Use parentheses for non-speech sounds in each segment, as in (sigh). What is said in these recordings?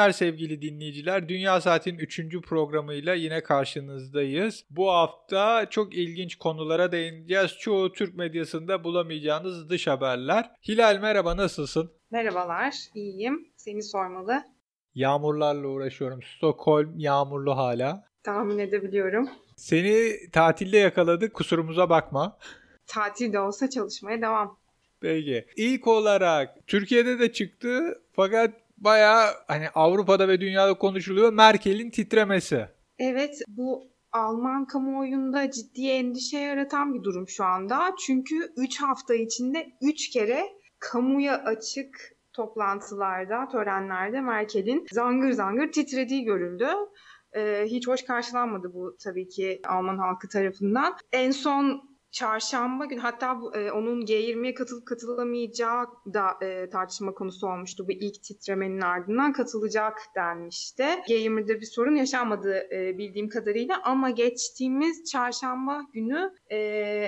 günler sevgili dinleyiciler. Dünya Saat'in 3. programıyla yine karşınızdayız. Bu hafta çok ilginç konulara değineceğiz. Çoğu Türk medyasında bulamayacağınız dış haberler. Hilal merhaba nasılsın? Merhabalar, iyiyim. Seni sormalı. Yağmurlarla uğraşıyorum. Stockholm yağmurlu hala. Tahmin edebiliyorum. Seni tatilde yakaladık kusurumuza bakma. Tatil de olsa çalışmaya devam. Peki. İlk olarak Türkiye'de de çıktı fakat bayağı hani Avrupa'da ve dünyada konuşuluyor Merkel'in titremesi. Evet bu Alman kamuoyunda ciddi endişe yaratan bir durum şu anda. Çünkü 3 hafta içinde 3 kere kamuya açık toplantılarda, törenlerde Merkel'in zangır zangır titrediği görüldü. Ee, hiç hoş karşılanmadı bu tabii ki Alman halkı tarafından. En son çarşamba günü hatta e, onun G20'ye katılıp katılamayacağı da e, tartışma konusu olmuştu. Bu ilk titremenin ardından katılacak denmişti. G20'de bir sorun yaşanmadı e, bildiğim kadarıyla ama geçtiğimiz çarşamba günü e,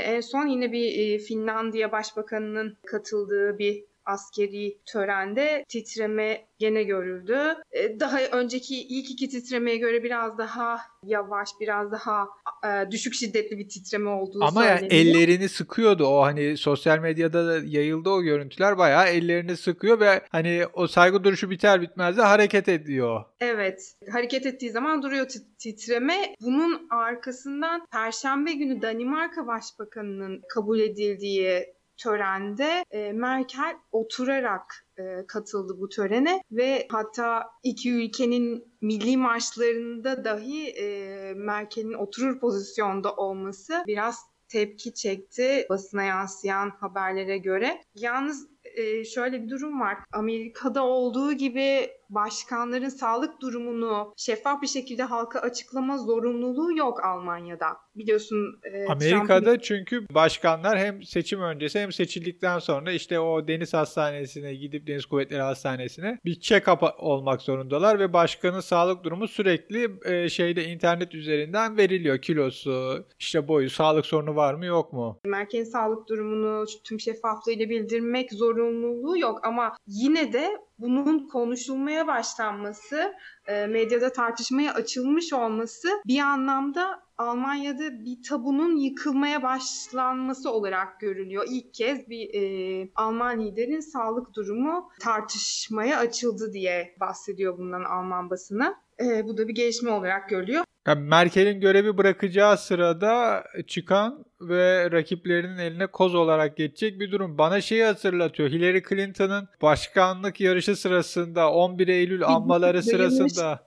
en son yine bir e, Finlandiya Başbakanı'nın katıldığı bir askeri törende titreme gene görüldü. E, daha önceki ilk iki titremeye göre biraz daha yavaş, biraz daha e, düşük şiddetli bir titreme olduğu Ama yani ellerini sıkıyordu o hani sosyal medyada da yayıldı o görüntüler bayağı ellerini sıkıyor ve hani o saygı duruşu biter bitmez de hareket ediyor. Evet hareket ettiği zaman duruyor titreme. Bunun arkasından Perşembe günü Danimarka Başbakanı'nın kabul edildiği törende e, Merkel oturarak e, katıldı bu törene ve hatta iki ülkenin milli marşlarında dahi e, Merkel'in oturur pozisyonda olması biraz tepki çekti basına yansıyan haberlere göre. Yalnız e, şöyle bir durum var. Amerika'da olduğu gibi başkanların sağlık durumunu şeffaf bir şekilde halka açıklama zorunluluğu yok Almanya'da. Biliyorsun e, Amerika'da Trump'ın... çünkü başkanlar hem seçim öncesi hem seçildikten sonra işte o deniz hastanesine gidip deniz kuvvetleri hastanesine bir check-up olmak zorundalar ve başkanın sağlık durumu sürekli e, şeyde internet üzerinden veriliyor. Kilosu, işte boyu, sağlık sorunu var mı yok mu? Merkezin sağlık durumunu tüm şeffaflığıyla bildirmek zorunluluğu yok ama yine de bunun konuşulmaya başlanması, e, medyada tartışmaya açılmış olması bir anlamda Almanya'da bir tabunun yıkılmaya başlanması olarak görülüyor. İlk kez bir e, Alman liderin sağlık durumu tartışmaya açıldı diye bahsediyor bundan Alman basını. E, bu da bir gelişme olarak görülüyor. Yani Merkel'in görevi bırakacağı sırada çıkan ve rakiplerinin eline koz olarak geçecek bir durum. Bana şeyi hatırlatıyor. Hillary Clinton'ın başkanlık yarışı sırasında 11 Eylül anmaları sırasında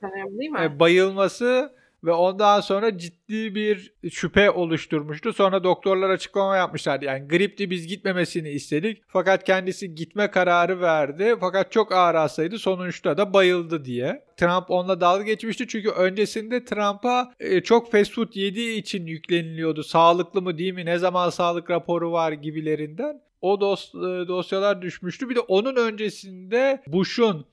e, bayılması ve ondan sonra ciddi bir şüphe oluşturmuştu. Sonra doktorlar açıklama yapmışlardı. Yani gripti biz gitmemesini istedik. Fakat kendisi gitme kararı verdi. Fakat çok ağır hastaydı. Sonuçta da bayıldı diye. Trump onunla dalga geçmişti. Çünkü öncesinde Trump'a e, çok fast food yediği için yükleniliyordu. Sağlıklı mı değil mi? Ne zaman sağlık raporu var gibilerinden. O dos e, dosyalar düşmüştü. Bir de onun öncesinde Bush'un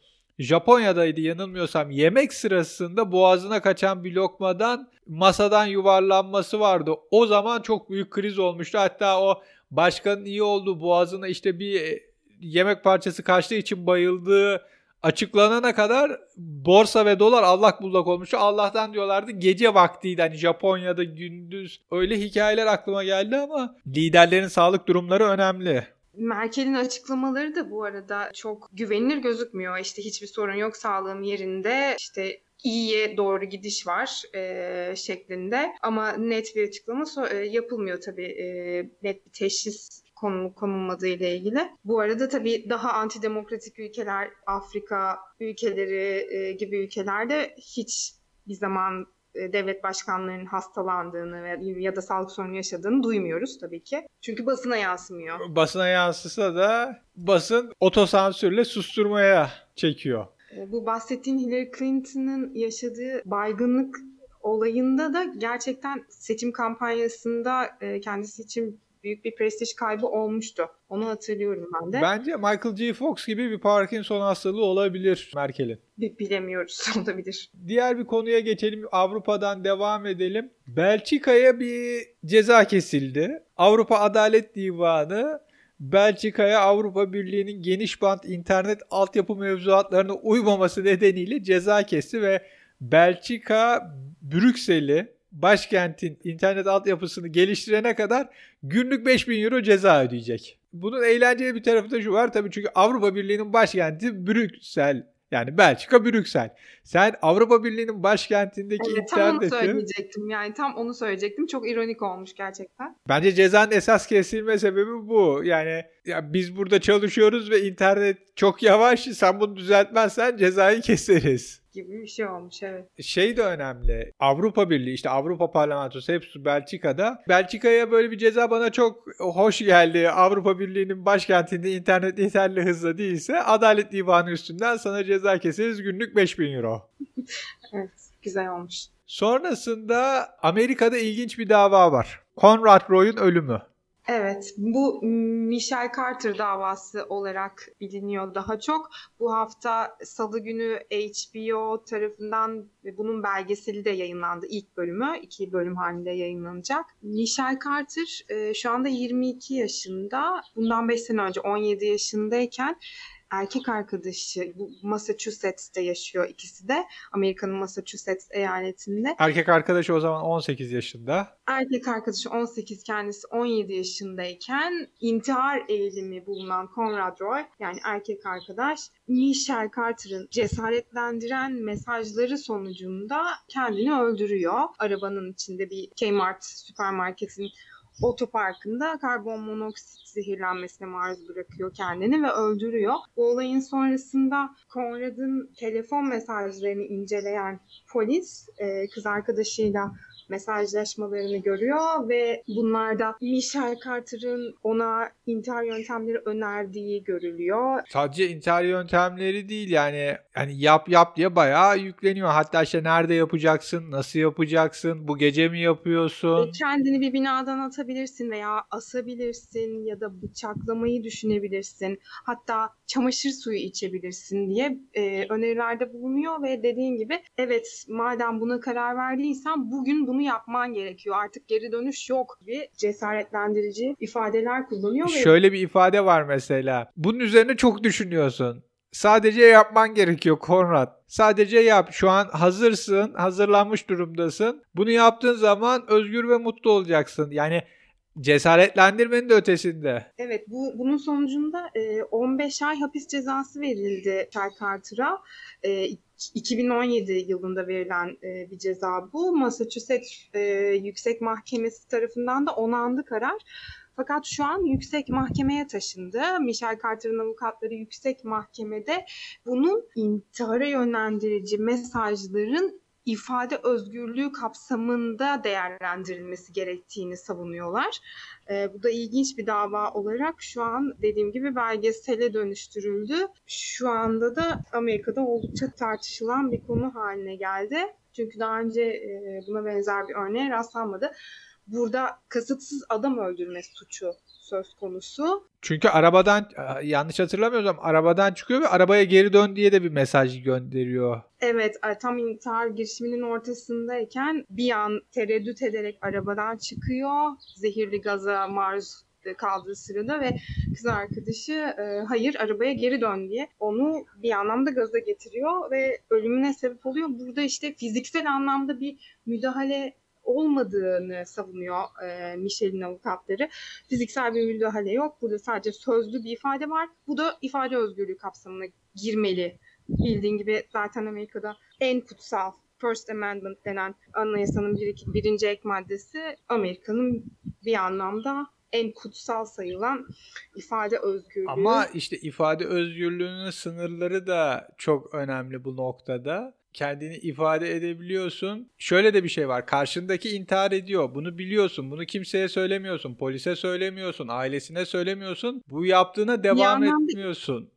Japonya'daydı yanılmıyorsam yemek sırasında boğazına kaçan bir lokmadan masadan yuvarlanması vardı. O zaman çok büyük kriz olmuştu. Hatta o başkanın iyi olduğu boğazına işte bir e, yemek parçası kaçtığı için bayıldığı açıklanana kadar borsa ve dolar allak bullak olmuştu. Allah'tan diyorlardı gece vaktiydi hani Japonya'da gündüz öyle hikayeler aklıma geldi ama liderlerin sağlık durumları önemli. Merkel'in açıklamaları da bu arada çok güvenilir gözükmüyor. İşte hiçbir sorun yok sağlığım yerinde. İşte iyiye doğru gidiş var e, şeklinde ama net bir açıklama so- e, yapılmıyor tabii e, net bir teşhis konu konulmadığı ile ilgili. Bu arada tabii daha antidemokratik ülkeler, Afrika ülkeleri e, gibi ülkelerde hiç bir zaman devlet başkanlarının hastalandığını ya da sağlık sorunu yaşadığını duymuyoruz tabii ki. Çünkü basına yansımıyor. Basına yansısa da basın otosansürle susturmaya çekiyor. E, bu bahsettiğin Hillary Clinton'ın yaşadığı baygınlık olayında da gerçekten seçim kampanyasında e, kendisi için büyük bir prestij kaybı olmuştu. Onu hatırlıyorum ben de. Bence Michael J. Fox gibi bir Parkinson hastalığı olabilir Merkel'in. Bilemiyoruz (laughs) olabilir. Diğer bir konuya geçelim. Avrupa'dan devam edelim. Belçika'ya bir ceza kesildi. Avrupa Adalet Divanı Belçika'ya Avrupa Birliği'nin geniş bant internet altyapı mevzuatlarına uymaması nedeniyle ceza kesti ve Belçika Brüksel'i başkentin internet altyapısını geliştirene kadar günlük 5000 euro ceza ödeyecek. Bunun eğlenceli bir tarafı da şu var tabii çünkü Avrupa Birliği'nin başkenti Brüksel yani Belçika Brüksel. Sen Avrupa Birliği'nin başkentindeki evet, interneti... Tam onu söyleyecektim yani tam onu söyleyecektim. Çok ironik olmuş gerçekten. Bence cezanın esas kesilme sebebi bu. Yani ya biz burada çalışıyoruz ve internet çok yavaş. Sen bunu düzeltmezsen cezayı keseriz gibi bir şey olmuş evet. Şey de önemli. Avrupa Birliği işte Avrupa Parlamentosu hepsi Belçika'da. Belçika'ya böyle bir ceza bana çok hoş geldi. Avrupa Birliği'nin başkentinde internet yeterli hızla değilse Adalet Divanı üstünden sana ceza keseriz günlük 5000 euro. (laughs) evet güzel olmuş. Sonrasında Amerika'da ilginç bir dava var. Conrad Roy'un ölümü. Evet, bu Michelle Carter davası olarak biliniyor daha çok. Bu hafta Salı günü HBO tarafından bunun belgeseli de yayınlandı ilk bölümü. iki bölüm halinde yayınlanacak. Michelle Carter e, şu anda 22 yaşında. Bundan 5 sene önce 17 yaşındayken erkek arkadaşı bu Massachusetts'te yaşıyor ikisi de. Amerika'nın Massachusetts eyaletinde. Erkek arkadaşı o zaman 18 yaşında. Erkek arkadaşı 18 kendisi 17 yaşındayken intihar eğilimi bulunan Conrad Roy yani erkek arkadaş Michelle Carter'ın cesaretlendiren mesajları sonucunda kendini öldürüyor. Arabanın içinde bir Kmart süpermarketin otoparkında karbon monoksit zehirlenmesine maruz bırakıyor kendini ve öldürüyor. Bu olayın sonrasında Conrad'ın telefon mesajlarını inceleyen polis e, kız arkadaşıyla mesajlaşmalarını görüyor ve bunlarda Michelle Carter'ın ona intihar yöntemleri önerdiği görülüyor. Sadece intihar yöntemleri değil yani yani yap yap diye bayağı yükleniyor. Hatta işte nerede yapacaksın, nasıl yapacaksın, bu gece mi yapıyorsun? Ve kendini bir binadan atabilirsin veya asabilirsin ya da bıçaklamayı düşünebilirsin. Hatta çamaşır suyu içebilirsin diye e, önerilerde bulunuyor ve dediğin gibi evet madem buna karar verdiysen bugün bunu yapman gerekiyor. Artık geri dönüş yok gibi cesaretlendirici ifadeler kullanıyor. Şöyle bir ifade var mesela. Bunun üzerine çok düşünüyorsun. Sadece yapman gerekiyor Konrad. Sadece yap. Şu an hazırsın, hazırlanmış durumdasın. Bunu yaptığın zaman özgür ve mutlu olacaksın. Yani cesaretlendirmenin de ötesinde. Evet bu bunun sonucunda e, 15 ay hapis cezası verildi Charles Carter'a. E, 2017 yılında verilen e, bir ceza bu. Massachusetts e, Yüksek Mahkemesi tarafından da onandı karar. Fakat şu an yüksek mahkemeye taşındı. Michelle Carter'ın avukatları yüksek mahkemede bunun intihara yönlendirici mesajların ifade özgürlüğü kapsamında değerlendirilmesi gerektiğini savunuyorlar. E, bu da ilginç bir dava olarak şu an dediğim gibi belgesele dönüştürüldü. Şu anda da Amerika'da oldukça tartışılan bir konu haline geldi. Çünkü daha önce e, buna benzer bir örneğe rastlanmadı. Burada kasıtsız adam öldürme suçu söz konusu. Çünkü arabadan yanlış hatırlamıyorsam arabadan çıkıyor ve arabaya geri dön diye de bir mesaj gönderiyor. Evet tam intihar girişiminin ortasındayken bir an tereddüt ederek arabadan çıkıyor. Zehirli gaza maruz kaldığı sırada ve kız arkadaşı e, hayır arabaya geri dön diye onu bir anlamda gaza getiriyor ve ölümüne sebep oluyor. Burada işte fiziksel anlamda bir müdahale olmadığını savunuyor e, Michel'in avukatları. Fiziksel bir müdahale yok. Burada sadece sözlü bir ifade var. Bu da ifade özgürlüğü kapsamına girmeli. Bildiğin gibi zaten Amerika'da en kutsal First Amendment denen anayasanın bir, birinci ek maddesi Amerika'nın bir anlamda en kutsal sayılan ifade özgürlüğü. Ama işte ifade özgürlüğünün sınırları da çok önemli bu noktada kendini ifade edebiliyorsun. Şöyle de bir şey var. Karşındaki intihar ediyor. Bunu biliyorsun. Bunu kimseye söylemiyorsun. Polise söylemiyorsun. Ailesine söylemiyorsun. Bu yaptığına devam etmiyorsun.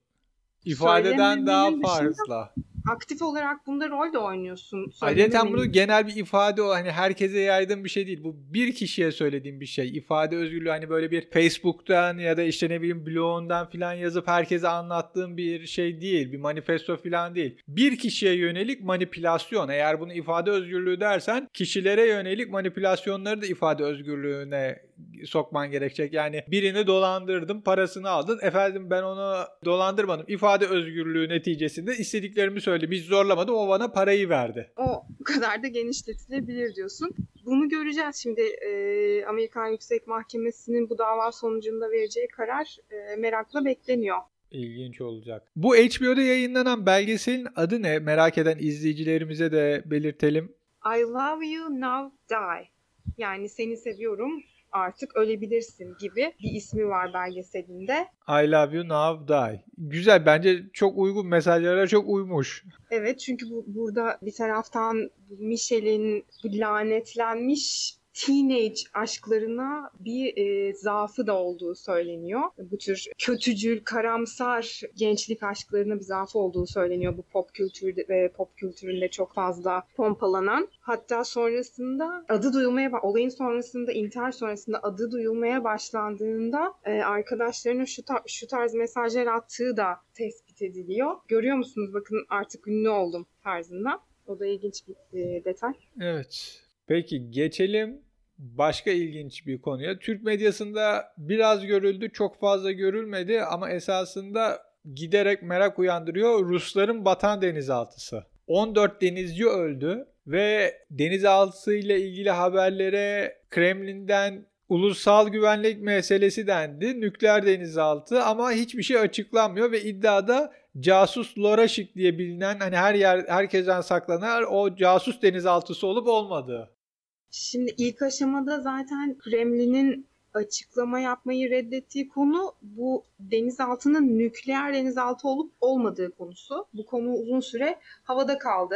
İfadeden daha fazla aktif olarak bunda rol de oynuyorsun. Ayrıca bunu genel bir ifade o hani herkese yaydığım bir şey değil. Bu bir kişiye söylediğim bir şey. İfade özgürlüğü hani böyle bir Facebook'tan ya da işte ne bileyim blogundan falan yazıp herkese anlattığım bir şey değil. Bir manifesto falan değil. Bir kişiye yönelik manipülasyon. Eğer bunu ifade özgürlüğü dersen kişilere yönelik manipülasyonları da ifade özgürlüğüne sokman gerekecek. Yani birini dolandırdım, parasını aldın. Efendim ben onu dolandırmadım. İfade özgürlüğü neticesinde istediklerimi söyledi. Biz zorlamadım. O bana parayı verdi. O kadar da genişletilebilir diyorsun. Bunu göreceğiz şimdi. E, Amerikan Yüksek Mahkemesi'nin bu dava sonucunda vereceği karar e, merakla bekleniyor. İlginç olacak. Bu HBO'da yayınlanan belgeselin adı ne? Merak eden izleyicilerimize de belirtelim. I Love You Now Die. Yani seni seviyorum artık ölebilirsin gibi bir ismi var belgeselinde. I Love You Now Die. Güzel bence çok uygun mesajlara çok uymuş. Evet çünkü bu, burada bir taraftan Michelle'in lanetlenmiş teenage aşklarına bir e, zaafı da olduğu söyleniyor. Bu tür kötücül, karamsar gençlik aşklarına bir zaafı olduğu söyleniyor bu pop kültür ve pop kültüründe çok fazla pompalanan. Hatta sonrasında adı duyulmaya olayın sonrasında intihar sonrasında adı duyulmaya başlandığında e, arkadaşlarına şu, tar- şu tarz mesajlar attığı da tespit ediliyor. Görüyor musunuz? Bakın artık ünlü oldum tarzında. O da ilginç bir e, detay. Evet. Peki geçelim başka ilginç bir konuya. Türk medyasında biraz görüldü, çok fazla görülmedi ama esasında giderek merak uyandırıyor. Rusların batan denizaltısı. 14 denizci öldü ve denizaltı ile ilgili haberlere Kremlin'den ulusal güvenlik meselesi dendi. Nükleer denizaltı ama hiçbir şey açıklanmıyor ve iddiada casus Loraşik diye bilinen hani her yer herkesten saklanan o casus denizaltısı olup olmadığı. Şimdi ilk aşamada zaten Kremlin'in açıklama yapmayı reddettiği konu bu denizaltının nükleer denizaltı olup olmadığı konusu. Bu konu uzun süre havada kaldı.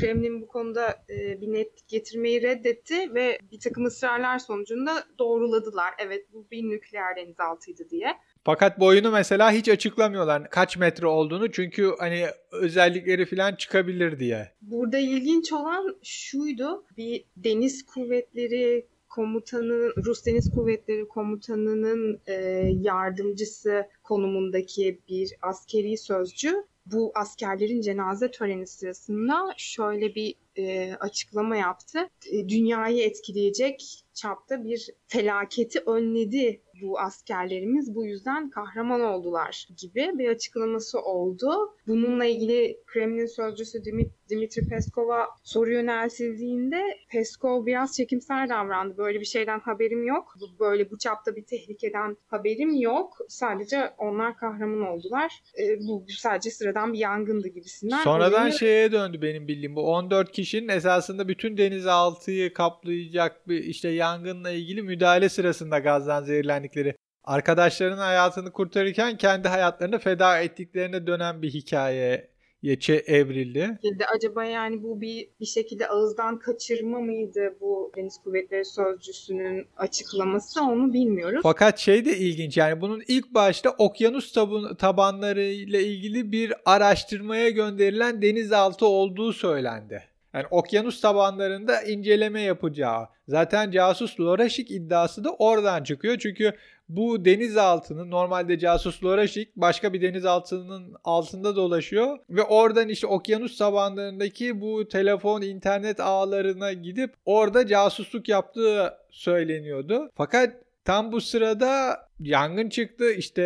Kremlin bu konuda e, bir netlik getirmeyi reddetti ve bir takım ısrarlar sonucunda doğruladılar. Evet bu bir nükleer denizaltıydı diye. Fakat boyunu mesela hiç açıklamıyorlar kaç metre olduğunu çünkü hani özellikleri falan çıkabilir diye. Burada ilginç olan şuydu. Bir deniz kuvvetleri komutanı Rus Deniz Kuvvetleri komutanının e, yardımcısı konumundaki bir askeri sözcü bu askerlerin cenaze töreni sırasında şöyle bir e, açıklama yaptı. E, dünyayı etkileyecek çapta bir felaketi önledi bu askerlerimiz bu yüzden kahraman oldular gibi bir açıklaması oldu. Bununla ilgili Kremlin sözcüsü Dimitri Peskov'a soru yöneltildiğinde Peskov biraz çekimsel davrandı. Böyle bir şeyden haberim yok. Böyle bu çapta bir tehlikeden haberim yok. Sadece onlar kahraman oldular. E, bu sadece sıradan bir yangındı gibisinden. Sonradan Olayı... şeye döndü benim bildiğim. Bu 14 kişinin esasında bütün denizaltıyı kaplayacak bir işte yangınla ilgili müdahale sırasında gazdan zehirlendikleri arkadaşlarının hayatını kurtarırken kendi hayatlarını feda ettiklerine dönen bir hikaye yeçe evrildi. Acaba yani bu bir bir şekilde ağızdan kaçırma mıydı bu Deniz Kuvvetleri Sözcüsü'nün açıklaması onu bilmiyoruz. Fakat şey de ilginç yani bunun ilk başta okyanus tabanları ile ilgili bir araştırmaya gönderilen denizaltı olduğu söylendi. Yani okyanus tabanlarında inceleme yapacağı. Zaten casus Loraşik iddiası da oradan çıkıyor. Çünkü bu denizaltının normalde casus Loraşik başka bir denizaltının altında dolaşıyor ve oradan işte okyanus tabanlarındaki bu telefon internet ağlarına gidip orada casusluk yaptığı söyleniyordu. Fakat tam bu sırada yangın çıktı. İşte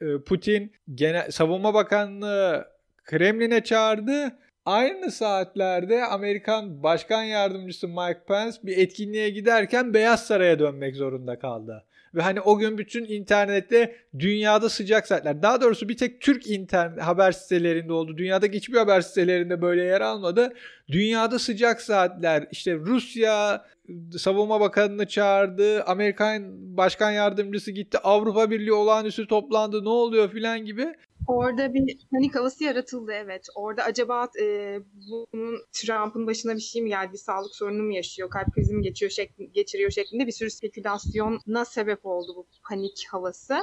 e, Putin Genel Savunma Bakanlığı Kremlin'e çağırdı Aynı saatlerde Amerikan Başkan Yardımcısı Mike Pence bir etkinliğe giderken Beyaz Saray'a dönmek zorunda kaldı. Ve hani o gün bütün internette dünyada sıcak saatler. Daha doğrusu bir tek Türk internet haber sitelerinde oldu. Dünyadaki hiçbir haber sitelerinde böyle yer almadı. Dünyada sıcak saatler. İşte Rusya Savunma Bakanı'nı çağırdı. Amerikan Başkan Yardımcısı gitti. Avrupa Birliği olağanüstü toplandı. Ne oluyor filan gibi. Orada bir panik havası yaratıldı evet. Orada acaba e, bunun Trump'ın başına bir şey mi geldi, bir sağlık sorunu mu yaşıyor, kalp krizi mi geçiyor şekli, geçiriyor şeklinde bir sürü spekülasyona sebep oldu bu panik havası.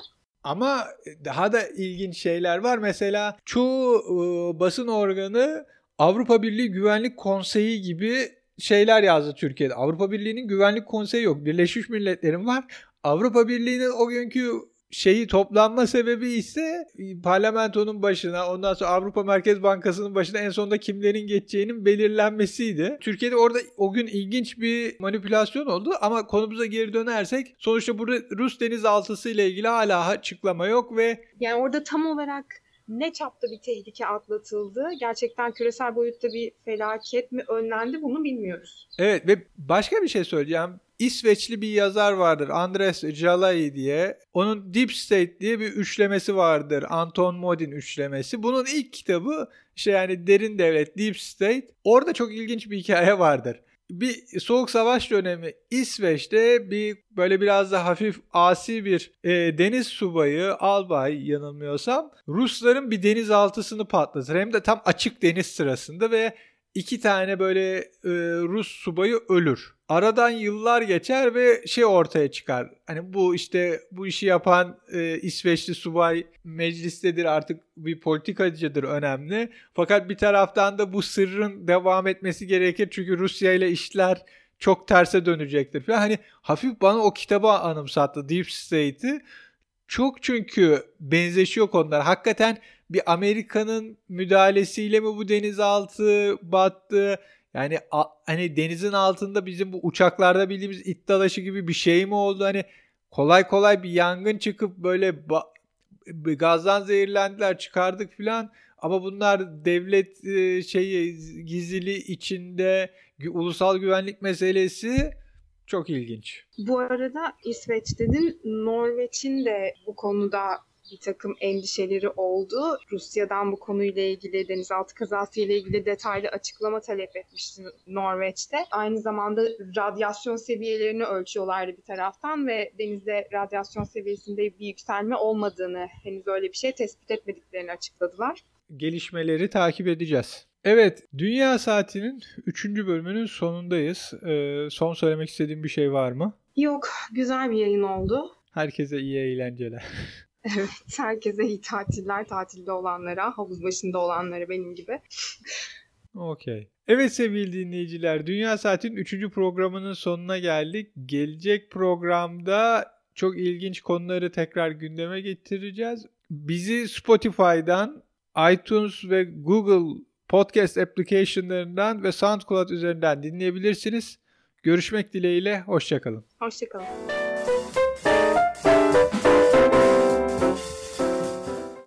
Ama daha da ilginç şeyler var. Mesela çoğu e, basın organı Avrupa Birliği Güvenlik Konseyi gibi şeyler yazdı Türkiye'de. Avrupa Birliği'nin Güvenlik Konseyi yok. Birleşmiş Milletler'in var. Avrupa Birliği'nin o günkü şeyi toplanma sebebi ise parlamentonun başına ondan sonra Avrupa Merkez Bankası'nın başına en sonunda kimlerin geçeceğinin belirlenmesiydi. Türkiye'de orada o gün ilginç bir manipülasyon oldu ama konumuza geri dönersek sonuçta burada Rus denizaltısı ile ilgili hala açıklama yok ve yani orada tam olarak ne çapta bir tehlike atlatıldı? Gerçekten küresel boyutta bir felaket mi önlendi bunu bilmiyoruz. Evet ve başka bir şey söyleyeceğim. İsveçli bir yazar vardır Andres Jalai diye. Onun Deep State diye bir üçlemesi vardır. Anton Modin üçlemesi. Bunun ilk kitabı işte yani Derin Devlet Deep State. Orada çok ilginç bir hikaye vardır bir soğuk savaş dönemi İsveç'te bir böyle biraz da hafif asi bir e, deniz subayı albay yanılmıyorsam Rusların bir denizaltısını patlatır. Hem de tam açık deniz sırasında ve iki tane böyle e, Rus subayı ölür. Aradan yıllar geçer ve şey ortaya çıkar. Hani bu işte bu işi yapan e, İsveçli subay meclistedir artık bir politikacıdır önemli. Fakat bir taraftan da bu sırrın devam etmesi gerekir çünkü Rusya ile işler çok terse dönecektir falan. Hani hafif bana o kitabı anımsattı Deep State'i. Çok çünkü benzeşiyor konular. Hakikaten bir Amerika'nın müdahalesiyle mi bu denizaltı battı? Yani a, hani denizin altında bizim bu uçaklarda bildiğimiz it gibi bir şey mi oldu? Hani kolay kolay bir yangın çıkıp böyle ba- gazdan zehirlendiler çıkardık filan. Ama bunlar devlet e, şeyi gizli içinde ulusal güvenlik meselesi çok ilginç. Bu arada İsveç dedin. Norveç'in de bu konuda bir takım endişeleri oldu. Rusya'dan bu konuyla ilgili denizaltı kazası ile ilgili detaylı açıklama talep etmişti Norveç'te. Aynı zamanda radyasyon seviyelerini ölçüyorlardı bir taraftan ve denizde radyasyon seviyesinde bir yükselme olmadığını henüz öyle bir şey tespit etmediklerini açıkladılar. Gelişmeleri takip edeceğiz. Evet, Dünya Saati'nin 3. bölümünün sonundayız. Ee, son söylemek istediğim bir şey var mı? Yok, güzel bir yayın oldu. Herkese iyi eğlenceler. (laughs) Evet, herkese iyi tatiller, tatilde olanlara, havuz başında olanlara benim gibi. Okey. Evet sevgili dinleyiciler, Dünya Saat'in 3. programının sonuna geldik. Gelecek programda çok ilginç konuları tekrar gündeme getireceğiz. Bizi Spotify'dan, iTunes ve Google podcast application'larından ve SoundCloud üzerinden dinleyebilirsiniz. Görüşmek dileğiyle, hoşçakalın. Hoşçakalın.